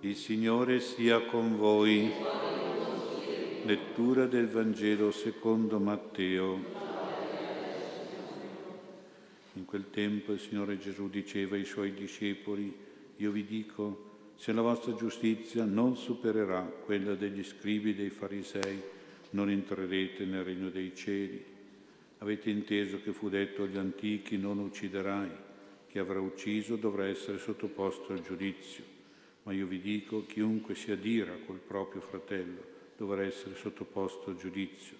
Il Signore sia con voi. Lettura del Vangelo secondo Matteo. In quel tempo il Signore Gesù diceva ai suoi discepoli, io vi dico, se la vostra giustizia non supererà quella degli scribi e dei farisei, non entrerete nel regno dei cieli. Avete inteso che fu detto agli antichi non ucciderai, chi avrà ucciso dovrà essere sottoposto al giudizio. Ma io vi dico, chiunque si adira col proprio fratello dovrà essere sottoposto al giudizio.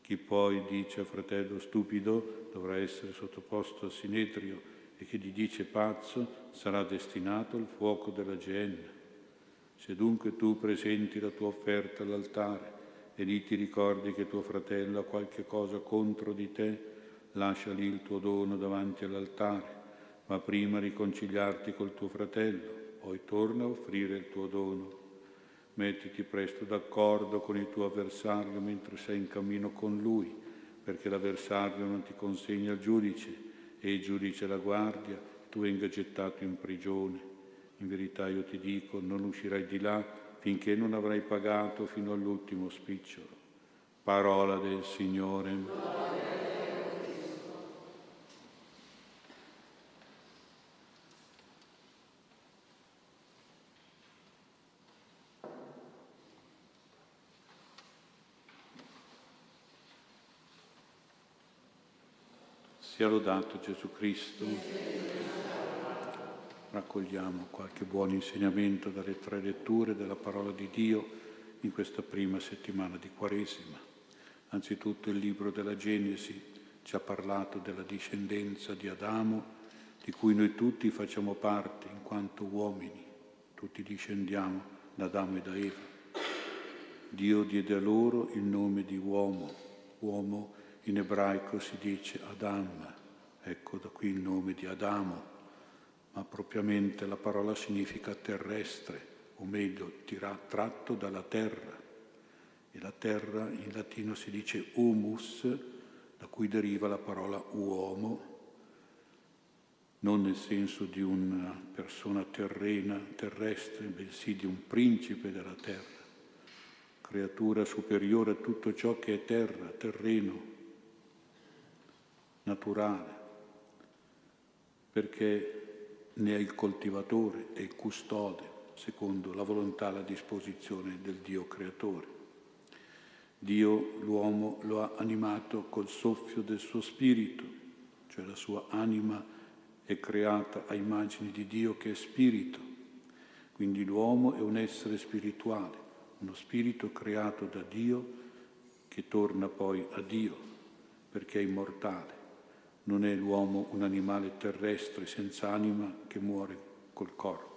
Chi poi dice al fratello stupido dovrà essere sottoposto al sinedrio e chi gli dice pazzo sarà destinato al fuoco della genna. Se dunque tu presenti la tua offerta all'altare e lì ti ricordi che tuo fratello ha qualche cosa contro di te, lascia lì il tuo dono davanti all'altare, ma prima riconciliarti col tuo fratello poi torna a offrire il tuo dono. Mettiti presto d'accordo con il tuo avversario mentre sei in cammino con lui, perché l'avversario non ti consegna al giudice e il giudice la guardia, tu venga gettato in prigione. In verità io ti dico, non uscirai di là finché non avrai pagato fino all'ultimo spicciolo. Parola del Signore. Sia lodato Gesù Cristo. Raccogliamo qualche buon insegnamento dalle tre letture della parola di Dio in questa prima settimana di Quaresima. Anzitutto il libro della Genesi ci ha parlato della discendenza di Adamo, di cui noi tutti facciamo parte in quanto uomini, tutti discendiamo da Adamo e da Eva. Dio diede a loro il nome di uomo, uomo in ebraico si dice Adam, ecco da qui il nome di Adamo, ma propriamente la parola significa terrestre, o meglio tratto dalla terra. E la terra in latino si dice humus, da cui deriva la parola uomo, non nel senso di una persona terrena, terrestre, bensì di un principe della terra, creatura superiore a tutto ciò che è terra, terreno, naturale, perché ne è il coltivatore e il custode, secondo la volontà e la disposizione del Dio creatore. Dio l'uomo lo ha animato col soffio del suo spirito, cioè la sua anima è creata a immagine di Dio che è spirito. Quindi l'uomo è un essere spirituale, uno spirito creato da Dio che torna poi a Dio perché è immortale. Non è l'uomo un animale terrestre senza anima che muore col corpo.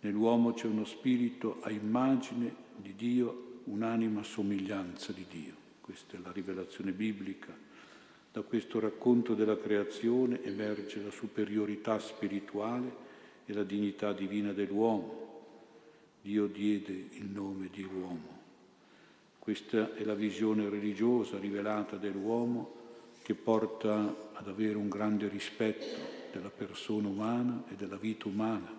Nell'uomo c'è uno spirito a immagine di Dio, un'anima a somiglianza di Dio. Questa è la rivelazione biblica. Da questo racconto della creazione emerge la superiorità spirituale e la dignità divina dell'uomo. Dio diede il nome di uomo. Questa è la visione religiosa rivelata dell'uomo che porta ad avere un grande rispetto della persona umana e della vita umana.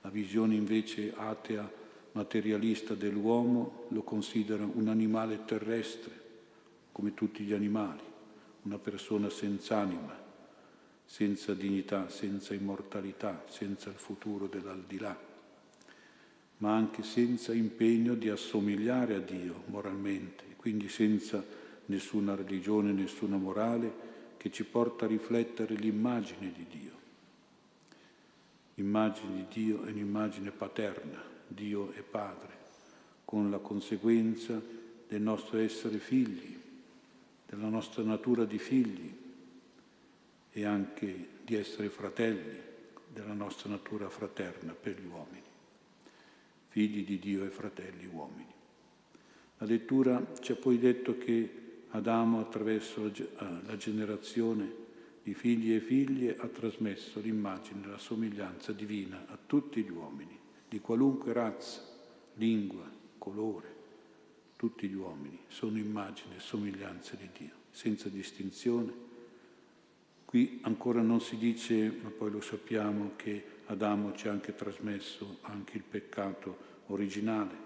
La visione invece atea, materialista dell'uomo lo considera un animale terrestre, come tutti gli animali, una persona senza anima, senza dignità, senza immortalità, senza il futuro dell'aldilà, ma anche senza impegno di assomigliare a Dio moralmente, quindi senza nessuna religione, nessuna morale che ci porta a riflettere l'immagine di Dio. L'immagine di Dio è un'immagine paterna, Dio è Padre, con la conseguenza del nostro essere figli, della nostra natura di figli e anche di essere fratelli, della nostra natura fraterna per gli uomini, figli di Dio e fratelli uomini. La lettura ci ha poi detto che Adamo attraverso la generazione di figli e figlie ha trasmesso l'immagine, la somiglianza divina a tutti gli uomini, di qualunque razza, lingua, colore. Tutti gli uomini sono immagine e somiglianza di Dio, senza distinzione. Qui ancora non si dice, ma poi lo sappiamo, che Adamo ci ha anche trasmesso anche il peccato originale,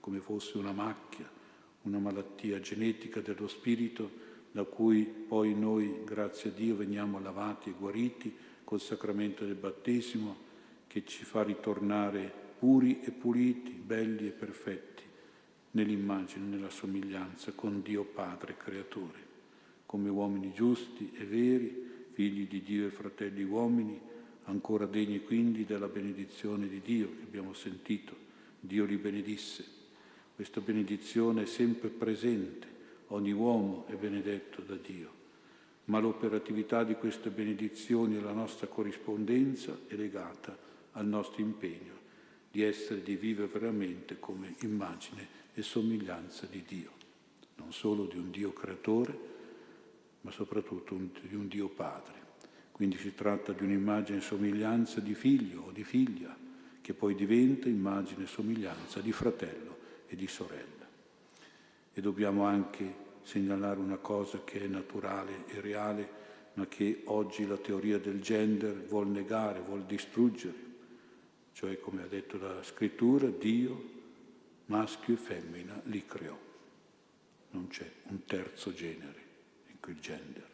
come fosse una macchia, una malattia genetica dello spirito, da cui poi noi, grazie a Dio, veniamo lavati e guariti col sacramento del battesimo, che ci fa ritornare puri e puliti, belli e perfetti, nell'immagine, nella somiglianza con Dio Padre Creatore, come uomini giusti e veri, figli di Dio e fratelli uomini, ancora degni quindi della benedizione di Dio che abbiamo sentito. Dio li benedisse. Questa benedizione è sempre presente, ogni uomo è benedetto da Dio, ma l'operatività di queste benedizioni e la nostra corrispondenza è legata al nostro impegno di essere, di vivere veramente come immagine e somiglianza di Dio, non solo di un Dio creatore, ma soprattutto di un Dio Padre. Quindi si tratta di un'immagine e somiglianza di figlio o di figlia, che poi diventa immagine e somiglianza di fratello e di sorella. E dobbiamo anche segnalare una cosa che è naturale e reale, ma che oggi la teoria del gender vuol negare, vuol distruggere. Cioè, come ha detto la scrittura, Dio, maschio e femmina, li creò. Non c'è un terzo genere in quel gender.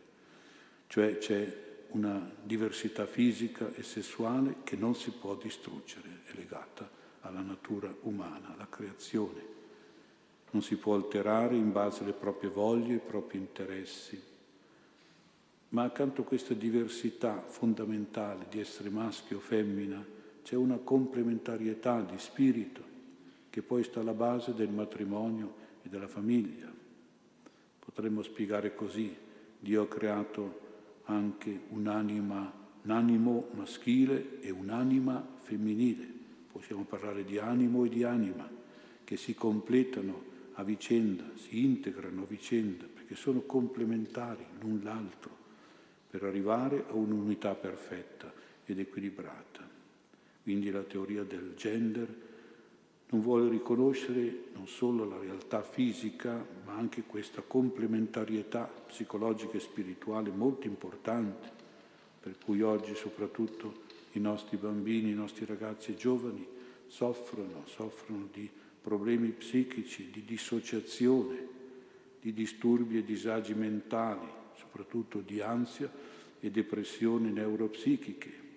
Cioè c'è una diversità fisica e sessuale che non si può distruggere, è legata alla natura umana, alla creazione. Non si può alterare in base alle proprie voglie, ai propri interessi. Ma accanto a questa diversità fondamentale di essere maschio o femmina, c'è una complementarietà di spirito che poi sta alla base del matrimonio e della famiglia. Potremmo spiegare così, Dio ha creato anche un'anima, un animo maschile e un'anima femminile. Possiamo parlare di animo e di anima che si completano a vicenda, si integrano a vicenda, perché sono complementari l'un l'altro per arrivare a un'unità perfetta ed equilibrata. Quindi la teoria del gender non vuole riconoscere non solo la realtà fisica, ma anche questa complementarietà psicologica e spirituale molto importante, per cui oggi soprattutto i nostri bambini, i nostri ragazzi giovani soffrono, soffrono di problemi psichici, di dissociazione, di disturbi e disagi mentali, soprattutto di ansia e depressioni neuropsichiche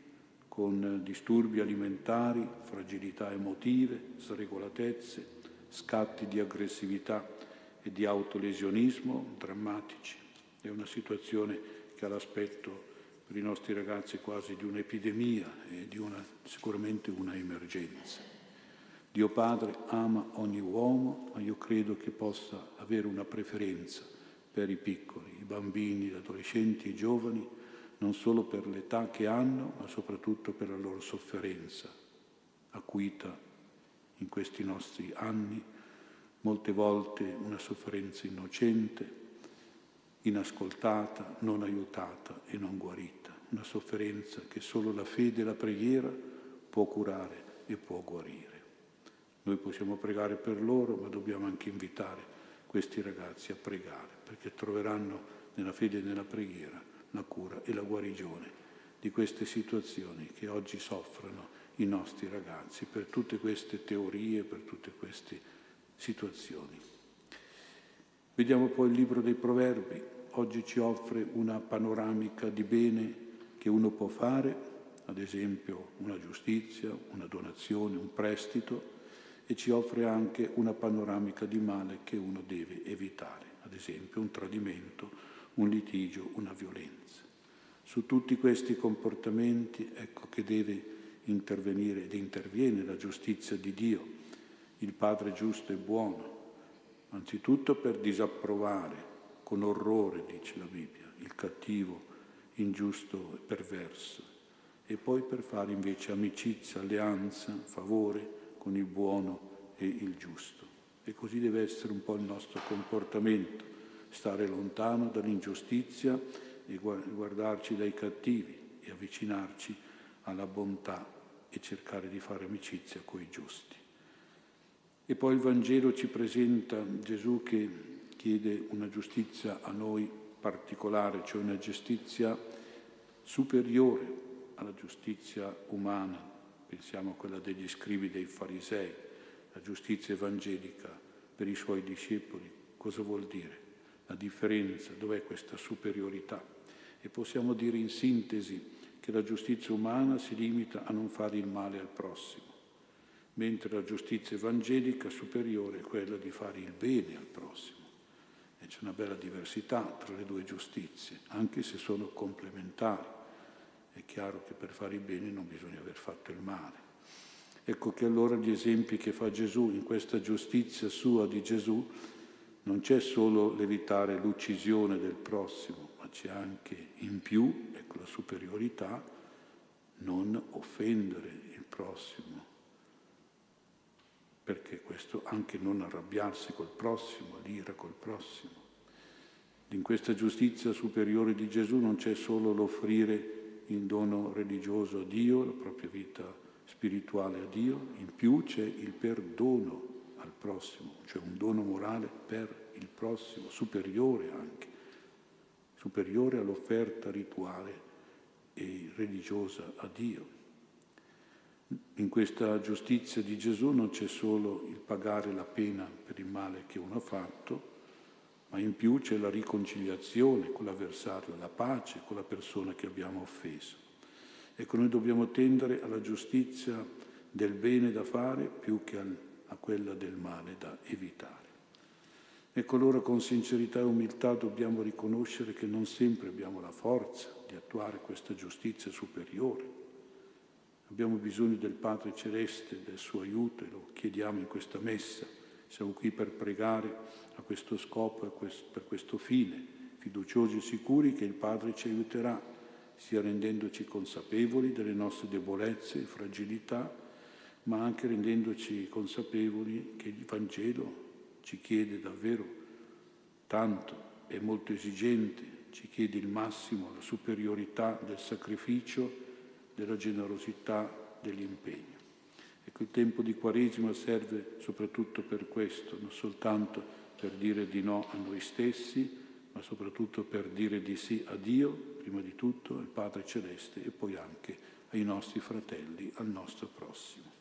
con disturbi alimentari, fragilità emotive, sregolatezze, scatti di aggressività e di autolesionismo drammatici. È una situazione che ha l'aspetto per i nostri ragazzi quasi di un'epidemia e di una, sicuramente una emergenza. Dio Padre ama ogni uomo, ma io credo che possa avere una preferenza per i piccoli, i bambini, gli adolescenti, i giovani, non solo per l'età che hanno, ma soprattutto per la loro sofferenza, acuita in questi nostri anni, molte volte una sofferenza innocente, inascoltata, non aiutata e non guarita, una sofferenza che solo la fede e la preghiera può curare e può guarire. Noi possiamo pregare per loro, ma dobbiamo anche invitare questi ragazzi a pregare, perché troveranno nella fede e nella preghiera la cura e la guarigione di queste situazioni che oggi soffrono i nostri ragazzi per tutte queste teorie, per tutte queste situazioni. Vediamo poi il libro dei proverbi, oggi ci offre una panoramica di bene che uno può fare, ad esempio una giustizia, una donazione, un prestito, e ci offre anche una panoramica di male che uno deve evitare, ad esempio un tradimento, un litigio, una violenza. Su tutti questi comportamenti ecco che deve intervenire ed interviene la giustizia di Dio, il Padre giusto e buono, anzitutto per disapprovare con orrore, dice la Bibbia, il cattivo, ingiusto e perverso, e poi per fare invece amicizia, alleanza, favore con il buono e il giusto. E così deve essere un po' il nostro comportamento, stare lontano dall'ingiustizia e guardarci dai cattivi e avvicinarci alla bontà e cercare di fare amicizia con i giusti. E poi il Vangelo ci presenta Gesù che chiede una giustizia a noi particolare, cioè una giustizia superiore alla giustizia umana, pensiamo a quella degli scrivi dei farisei, la giustizia evangelica per i suoi discepoli, cosa vuol dire? La differenza, dov'è questa superiorità? E possiamo dire in sintesi che la giustizia umana si limita a non fare il male al prossimo, mentre la giustizia evangelica superiore è quella di fare il bene al prossimo. E c'è una bella diversità tra le due giustizie, anche se sono complementari. È chiaro che per fare il bene non bisogna aver fatto il male. Ecco che allora gli esempi che fa Gesù in questa giustizia sua di Gesù non c'è solo l'evitare l'uccisione del prossimo, ma c'è anche in più, ecco la superiorità, non offendere il prossimo. Perché questo anche non arrabbiarsi col prossimo, l'ira col prossimo. In questa giustizia superiore di Gesù non c'è solo l'offrire in dono religioso a Dio, la propria vita spirituale a Dio, in più c'è il perdono al prossimo, cioè un dono morale per il prossimo, superiore anche, superiore all'offerta rituale e religiosa a Dio. In questa giustizia di Gesù non c'è solo il pagare la pena per il male che uno ha fatto, ma in più c'è la riconciliazione con l'avversario, la pace con la persona che abbiamo offeso. Ecco, noi dobbiamo tendere alla giustizia del bene da fare più che a quella del male da evitare. Ecco allora con sincerità e umiltà dobbiamo riconoscere che non sempre abbiamo la forza di attuare questa giustizia superiore. Abbiamo bisogno del Padre Celeste, del suo aiuto e lo chiediamo in questa messa. Siamo qui per pregare a questo scopo e per questo fine, fiduciosi e sicuri che il Padre ci aiuterà, sia rendendoci consapevoli delle nostre debolezze e fragilità, ma anche rendendoci consapevoli che il Vangelo ci chiede davvero tanto, è molto esigente, ci chiede il massimo, la superiorità del sacrificio, della generosità, dell'impegno. Ecco, il tempo di Quaresima serve soprattutto per questo, non soltanto per dire di no a noi stessi, ma soprattutto per dire di sì a Dio, prima di tutto al Padre Celeste e poi anche ai nostri fratelli, al nostro prossimo.